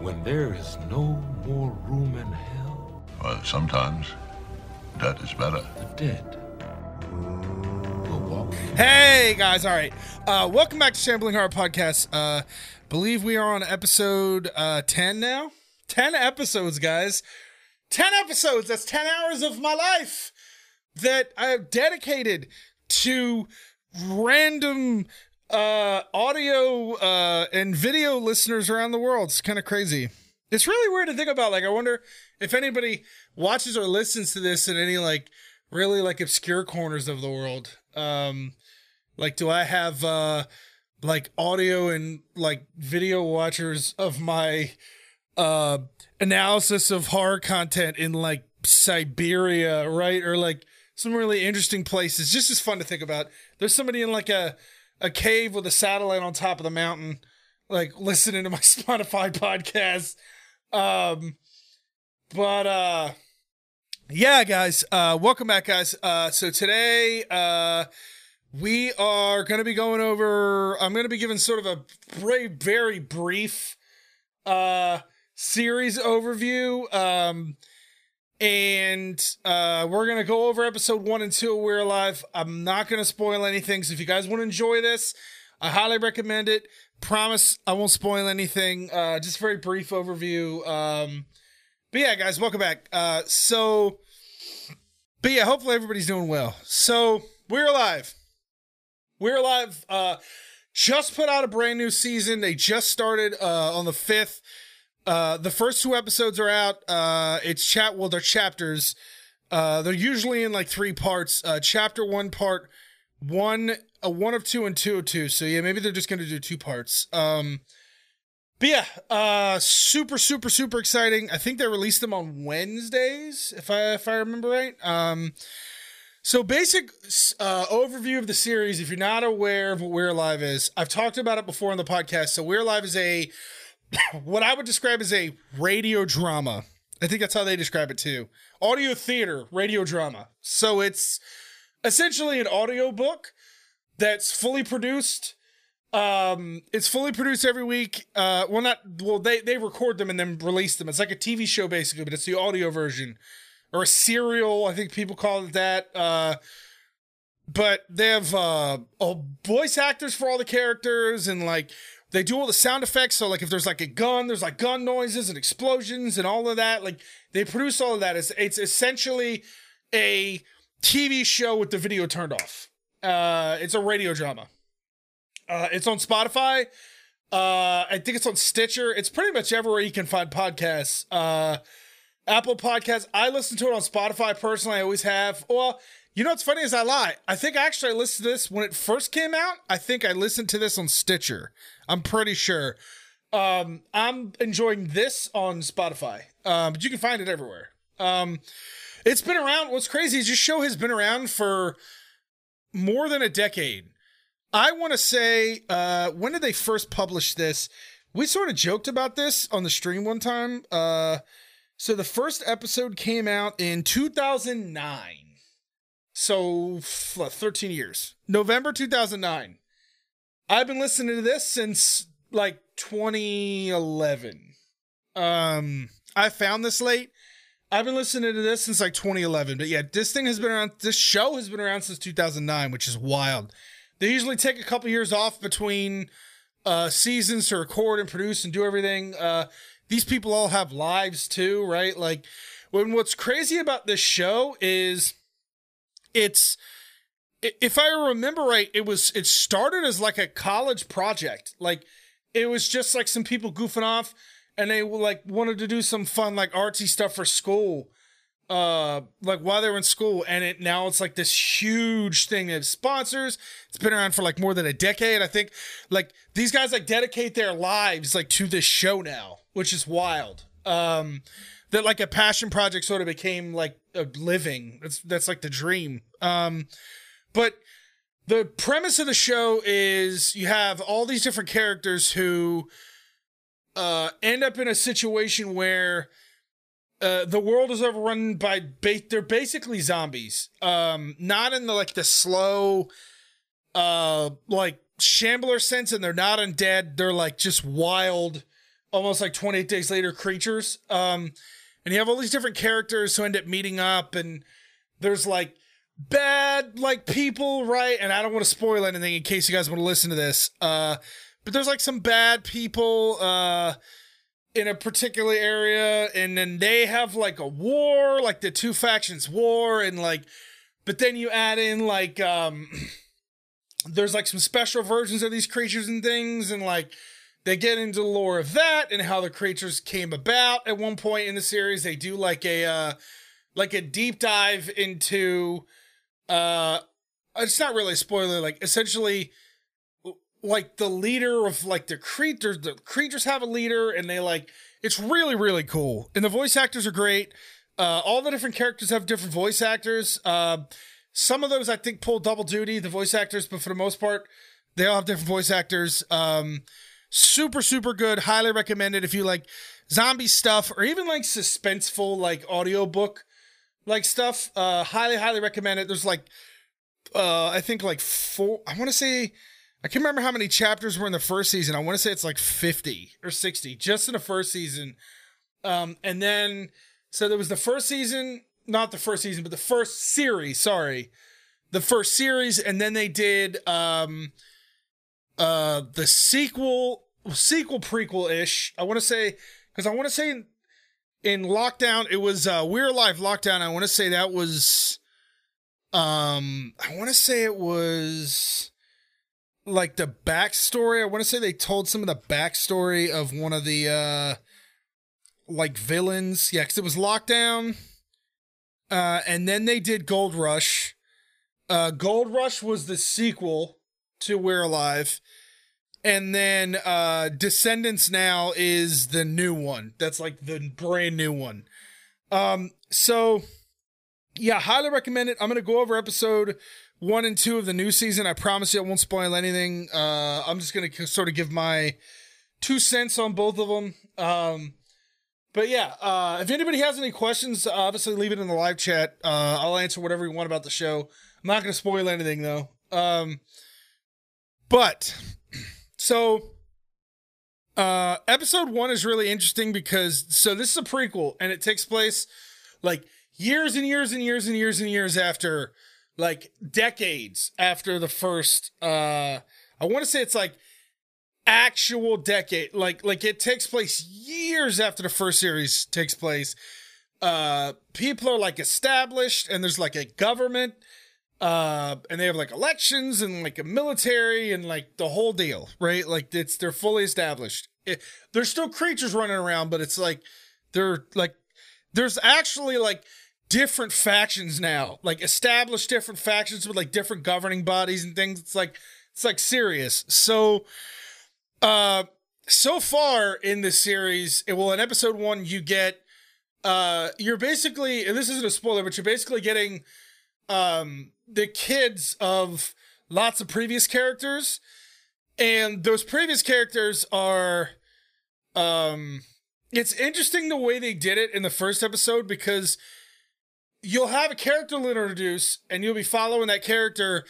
when there is no more room in hell? Well, sometimes that is better. The dead. Hey guys, all right. Uh, welcome back to Shambling Horror Podcast. Uh, believe we are on episode uh, ten now. Ten episodes, guys. Ten episodes. That's ten hours of my life that I have dedicated to random uh, audio uh, and video listeners around the world. It's kind of crazy. It's really weird to think about. Like, I wonder if anybody watches or listens to this in any like really like obscure corners of the world. Um, like, do I have uh, like audio and like video watchers of my uh analysis of horror content in like Siberia, right? Or like some really interesting places. Just as fun to think about. There's somebody in like a a cave with a satellite on top of the mountain, like listening to my Spotify podcast. Um, but uh, yeah, guys, uh, welcome back, guys. Uh, so today, uh, we are going to be going over. I'm going to be giving sort of a very, very brief uh series overview. Um, and uh, we're gonna go over episode one and two of We're Alive. I'm not gonna spoil anything, so if you guys want to enjoy this, I highly recommend it. Promise I won't spoil anything. Uh, just very brief overview. Um, but yeah, guys, welcome back. Uh, so, but yeah, hopefully everybody's doing well. So We're Alive. We're Alive. Uh, just put out a brand new season. They just started uh, on the fifth. Uh, the first two episodes are out. Uh, it's chat. Well, they're chapters. Uh, they're usually in like three parts. Uh, chapter one, part one, uh, one of two, and two of two. So yeah, maybe they're just gonna do two parts. Um, but yeah, uh, super, super, super exciting. I think they released them on Wednesdays, if I if I remember right. Um, so basic uh, overview of the series. If you're not aware of what We're Alive is, I've talked about it before on the podcast. So We're Alive is a what I would describe as a radio drama. I think that's how they describe it too. Audio theater, radio drama. So it's essentially an audio book that's fully produced. Um, it's fully produced every week. Uh, well, not well. They they record them and then release them. It's like a TV show basically, but it's the audio version or a serial. I think people call it that. Uh, but they have uh, voice actors for all the characters and like they do all the sound effects. So like if there's like a gun, there's like gun noises and explosions and all of that. Like they produce all of that. It's it's essentially a TV show with the video turned off. Uh, it's a radio drama. Uh, it's on Spotify. Uh, I think it's on Stitcher. It's pretty much everywhere you can find podcasts. Uh, Apple Podcasts. I listen to it on Spotify personally. I always have. Well, you know what's funny is I lie. I think actually I listened to this when it first came out. I think I listened to this on Stitcher. I'm pretty sure. Um, I'm enjoying this on Spotify. Um, but you can find it everywhere. Um, it's been around. What's crazy is your show has been around for more than a decade. I want to say, uh, when did they first publish this? We sort of joked about this on the stream one time. Uh, so the first episode came out in 2009. So f- 13 years. November 2009. I've been listening to this since like 2011. Um, I found this late. I've been listening to this since like 2011. But yeah, this thing has been around. This show has been around since 2009, which is wild. They usually take a couple years off between uh, seasons to record and produce and do everything. Uh, these people all have lives too, right? Like, when what's crazy about this show is it's if I remember right, it was it started as like a college project. Like it was just like some people goofing off and they like wanted to do some fun like artsy stuff for school. Uh like while they were in school and it now it's like this huge thing. Have sponsors. It's been around for like more than a decade. I think like these guys like dedicate their lives like to this show now, which is wild. Um that like a passion project sort of became like a living. That's that's like the dream. Um but the premise of the show is you have all these different characters who uh, end up in a situation where uh, the world is overrun by ba- they're basically zombies. Um, not in the like the slow, uh, like shambler sense, and they're not undead. They're like just wild, almost like 28 days later creatures. Um, and you have all these different characters who end up meeting up, and there's like bad like people, right? And I don't want to spoil anything in case you guys want to listen to this. Uh, but there's like some bad people uh in a particular area, and then they have like a war, like the two factions war, and like, but then you add in like um. There's like some special versions of these creatures and things, and like they get into the lore of that and how the creatures came about at one point in the series. They do like a uh like a deep dive into uh it's not really a spoiler, like essentially like the leader of like the creatures the creatures have a leader and they like it's really really cool. And the voice actors are great. Uh all the different characters have different voice actors. Uh some of those i think pull double duty the voice actors but for the most part they all have different voice actors. Um super super good. Highly recommended if you like zombie stuff or even like suspenseful like audiobook like stuff. Uh highly highly recommend it. There's like uh i think like four i want to say i can't remember how many chapters were in the first season i want to say it's like 50 or 60 just in the first season um and then so there was the first season not the first season but the first series sorry the first series and then they did um uh the sequel sequel prequel ish. I want to say because I want to say in, in lockdown it was uh We're Alive lockdown. I want to say that was um I want to say it was like the backstory. I want to say they told some of the backstory of one of the uh like villains. Yeah, because it was lockdown. Uh, and then they did Gold Rush. Uh, Gold Rush was the sequel to We're Alive. And then uh Descendants now is the new one. That's like the brand new one. Um so yeah, highly recommend it. I'm going to go over episode 1 and 2 of the new season. I promise you I won't spoil anything. Uh I'm just going to sort of give my two cents on both of them. Um but yeah, uh, if anybody has any questions, obviously leave it in the live chat. Uh, I'll answer whatever you want about the show. I'm not going to spoil anything though. Um, but so uh episode 1 is really interesting because so this is a prequel and it takes place like years and years and years and years and years after like decades after the first uh I want to say it's like actual decade like like it takes place years after the first series takes place. Uh people are like established and there's like a government uh and they have like elections and like a military and like the whole deal right? Like it's they're fully established. It, there's still creatures running around but it's like they're like there's actually like different factions now like established different factions with like different governing bodies and things. It's like it's like serious. So uh so far in this series it, well in episode one you get uh you're basically and this isn't a spoiler but you're basically getting um the kids of lots of previous characters. And those previous characters are um it's interesting the way they did it in the first episode because you'll have a character introduce and you'll be following that character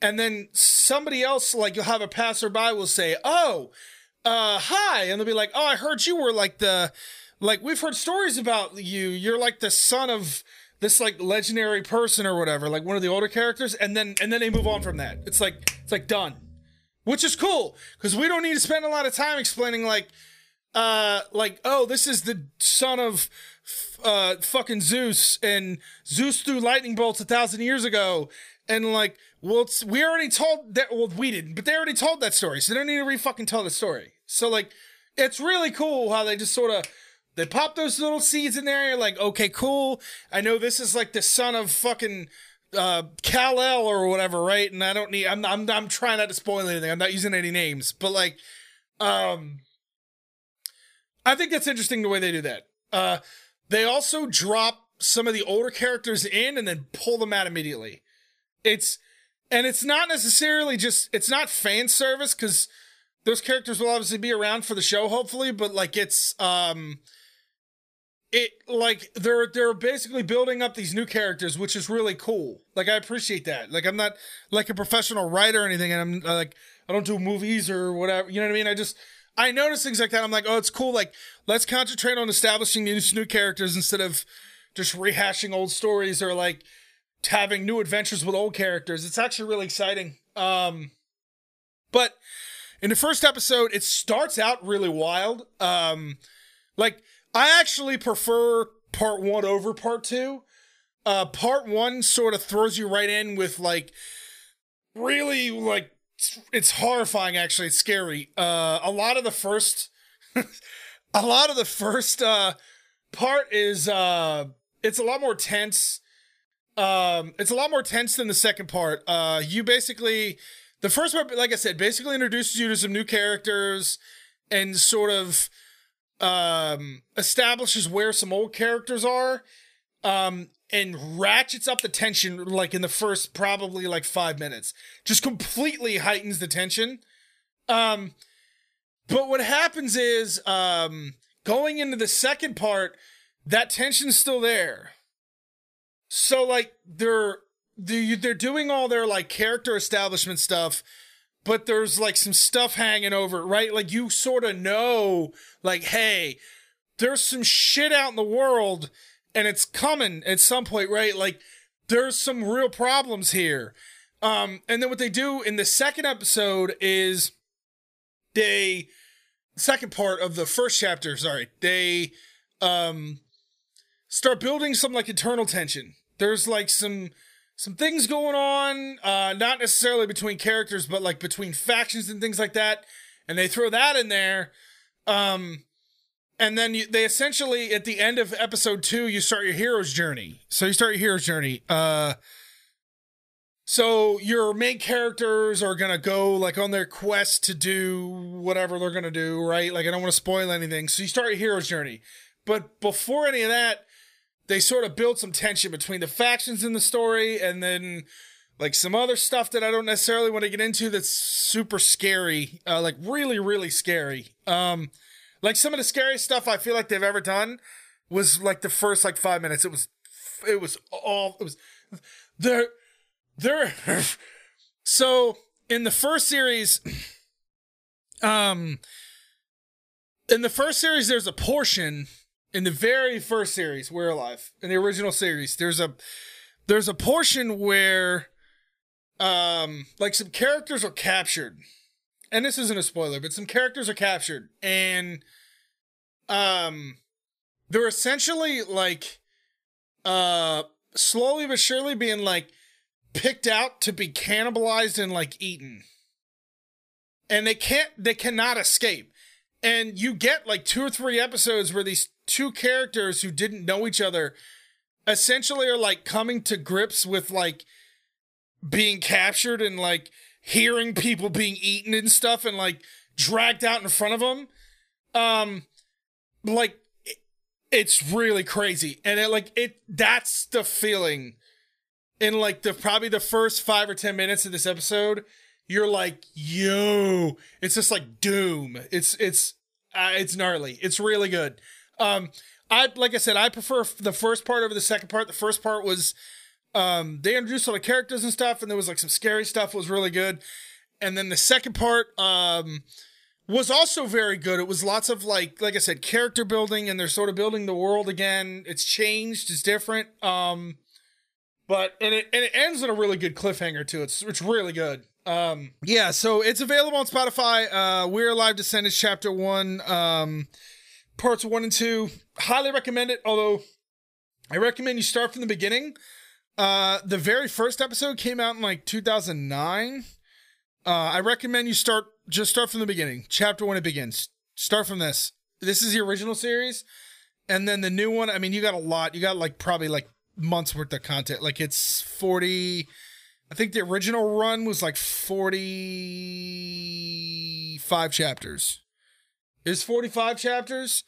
and then somebody else like you'll have a passerby will say oh uh hi and they'll be like oh i heard you were like the like we've heard stories about you you're like the son of this like legendary person or whatever, like one of the older characters, and then and then they move on from that. It's like it's like done, which is cool because we don't need to spend a lot of time explaining like, uh, like oh this is the son of uh fucking Zeus and Zeus threw lightning bolts a thousand years ago, and like well we already told that well we didn't, but they already told that story, so they don't need to re fucking tell the story. So like it's really cool how they just sort of they pop those little seeds in there. You're like, okay, cool. I know this is like the son of fucking uh Kal El or whatever, right? And I don't need. I'm I'm I'm trying not to spoil anything. I'm not using any names, but like, um, I think that's interesting the way they do that. Uh, they also drop some of the older characters in and then pull them out immediately. It's and it's not necessarily just it's not fan service because those characters will obviously be around for the show, hopefully, but like it's um it like they're they're basically building up these new characters which is really cool. Like i appreciate that. Like i'm not like a professional writer or anything and i'm like i don't do movies or whatever you know what i mean? I just I notice things like that. I'm like, oh, it's cool. Like, let's concentrate on establishing these new characters instead of just rehashing old stories or like having new adventures with old characters. It's actually really exciting. Um, but in the first episode, it starts out really wild. Um, like I actually prefer part one over part two. Uh, part one sort of throws you right in with like really like it's horrifying. Actually, it's scary. Uh, a lot of the first, a lot of the first uh part is uh, it's a lot more tense. Um, it's a lot more tense than the second part. Uh, you basically the first part, like I said, basically introduces you to some new characters and sort of um, establishes where some old characters are um, and ratchets up the tension like in the first probably like five minutes. Just completely heightens the tension. Um, but what happens is um, going into the second part, that tension's still there. So like they're they're doing all their like character establishment stuff but there's like some stuff hanging over right like you sort of know like hey there's some shit out in the world and it's coming at some point right like there's some real problems here um and then what they do in the second episode is they second part of the first chapter sorry they um start building some like internal tension there's like some some things going on, uh, not necessarily between characters, but like between factions and things like that. And they throw that in there. Um, and then you, they essentially, at the end of episode two, you start your hero's journey. So you start your hero's journey. Uh, so your main characters are gonna go like on their quest to do whatever they're gonna do, right? Like I don't want to spoil anything. So you start your hero's journey. But before any of that, they sort of build some tension between the factions in the story and then like some other stuff that I don't necessarily want to get into that's super scary, uh, like really, really scary. Um, like some of the scariest stuff I feel like they've ever done was like the first like five minutes. It was, it was all, it was, there, there. so in the first series, um, in the first series, there's a portion in the very first series, We're Alive, in the original series, there's a there's a portion where um like some characters are captured. And this isn't a spoiler, but some characters are captured and um they're essentially like uh slowly but surely being like picked out to be cannibalized and like eaten. And they can't they cannot escape. And you get like two or three episodes where these two characters who didn't know each other essentially are like coming to grips with like being captured and like hearing people being eaten and stuff and like dragged out in front of them um like it, it's really crazy. And it like it that's the feeling in like the probably the first 5 or 10 minutes of this episode you're like yo it's just like doom. It's it's uh, it's gnarly. It's really good. Um, I like I said, I prefer the first part over the second part. The first part was um they introduced all the characters and stuff, and there was like some scary stuff. Was really good. And then the second part um was also very good. It was lots of like like I said, character building, and they're sort of building the world again. It's changed, it's different. Um but and it and it ends on a really good cliffhanger too. It's it's really good. Um yeah, so it's available on Spotify. Uh We're Alive Descendants Chapter One. Um parts one and two. Highly recommend it. Although I recommend you start from the beginning. Uh, the very first episode came out in like 2009. Uh, I recommend you start just start from the beginning. Chapter one, it begins. Start from this. This is the original series, and then the new one. I mean, you got a lot. You got like probably like months worth of content. Like it's 40. I think the original run was like 45 chapters is 45 chapters.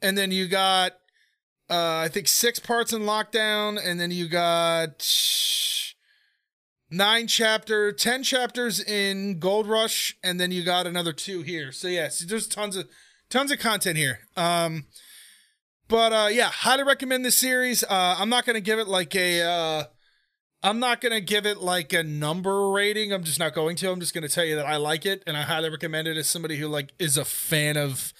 And then you got, uh, I think six parts in lockdown. And then you got nine chapter, 10 chapters in Gold Rush. And then you got another two here. So yes, there's tons of, tons of content here. Um, but uh, yeah, highly recommend this series. Uh, I'm not gonna give it like a uh, I'm not gonna give it like a number rating. I'm just not going to. I'm just gonna tell you that I like it and I highly recommend it as somebody who like is a fan of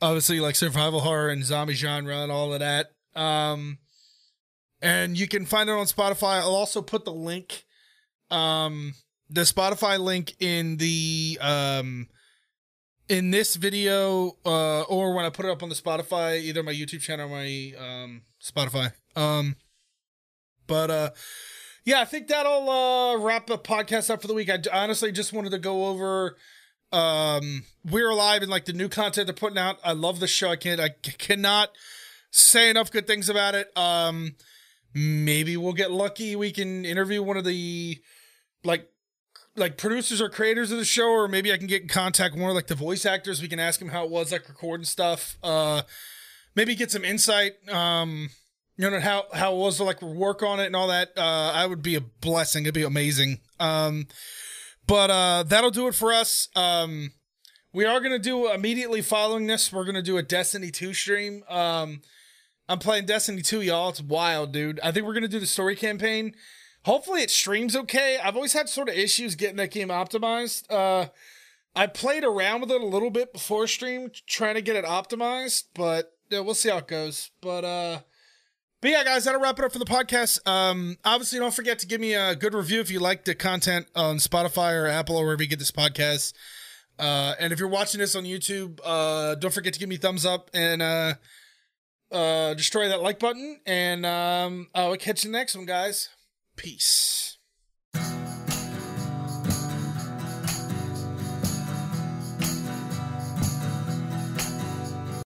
obviously like survival horror and zombie genre and all of that. Um and you can find it on Spotify. I'll also put the link um the Spotify link in the um in this video uh or when I put it up on the Spotify, either my YouTube channel or my um Spotify. Um but uh yeah, I think that'll uh wrap the podcast up for the week. I honestly just wanted to go over um We're Alive and like the new content they're putting out. I love the show. I can't I cannot say enough good things about it. Um maybe we'll get lucky. We can interview one of the like like producers or creators of the show or maybe i can get in contact with one of like the voice actors. We can ask them how it was like recording stuff. Uh maybe get some insight. Um you know how how it was to like work on it and all that. Uh i would be a blessing. It'd be amazing. Um but uh that'll do it for us. Um we are gonna do immediately following this we're gonna do a destiny 2 stream. Um i'm playing destiny 2 y'all. It's wild dude. I think we're gonna do the story campaign. Hopefully it streams okay. I've always had sort of issues getting that game optimized. Uh i played around with it a little bit before stream trying to get it optimized but yeah, we'll see how it goes. But uh but yeah, guys, that'll wrap it up for the podcast. Um, obviously, don't forget to give me a good review if you like the content on Spotify or Apple or wherever you get this podcast. Uh, and if you're watching this on YouTube, uh, don't forget to give me thumbs up and uh, uh, destroy that like button. And um, I'll catch you next one, guys. Peace.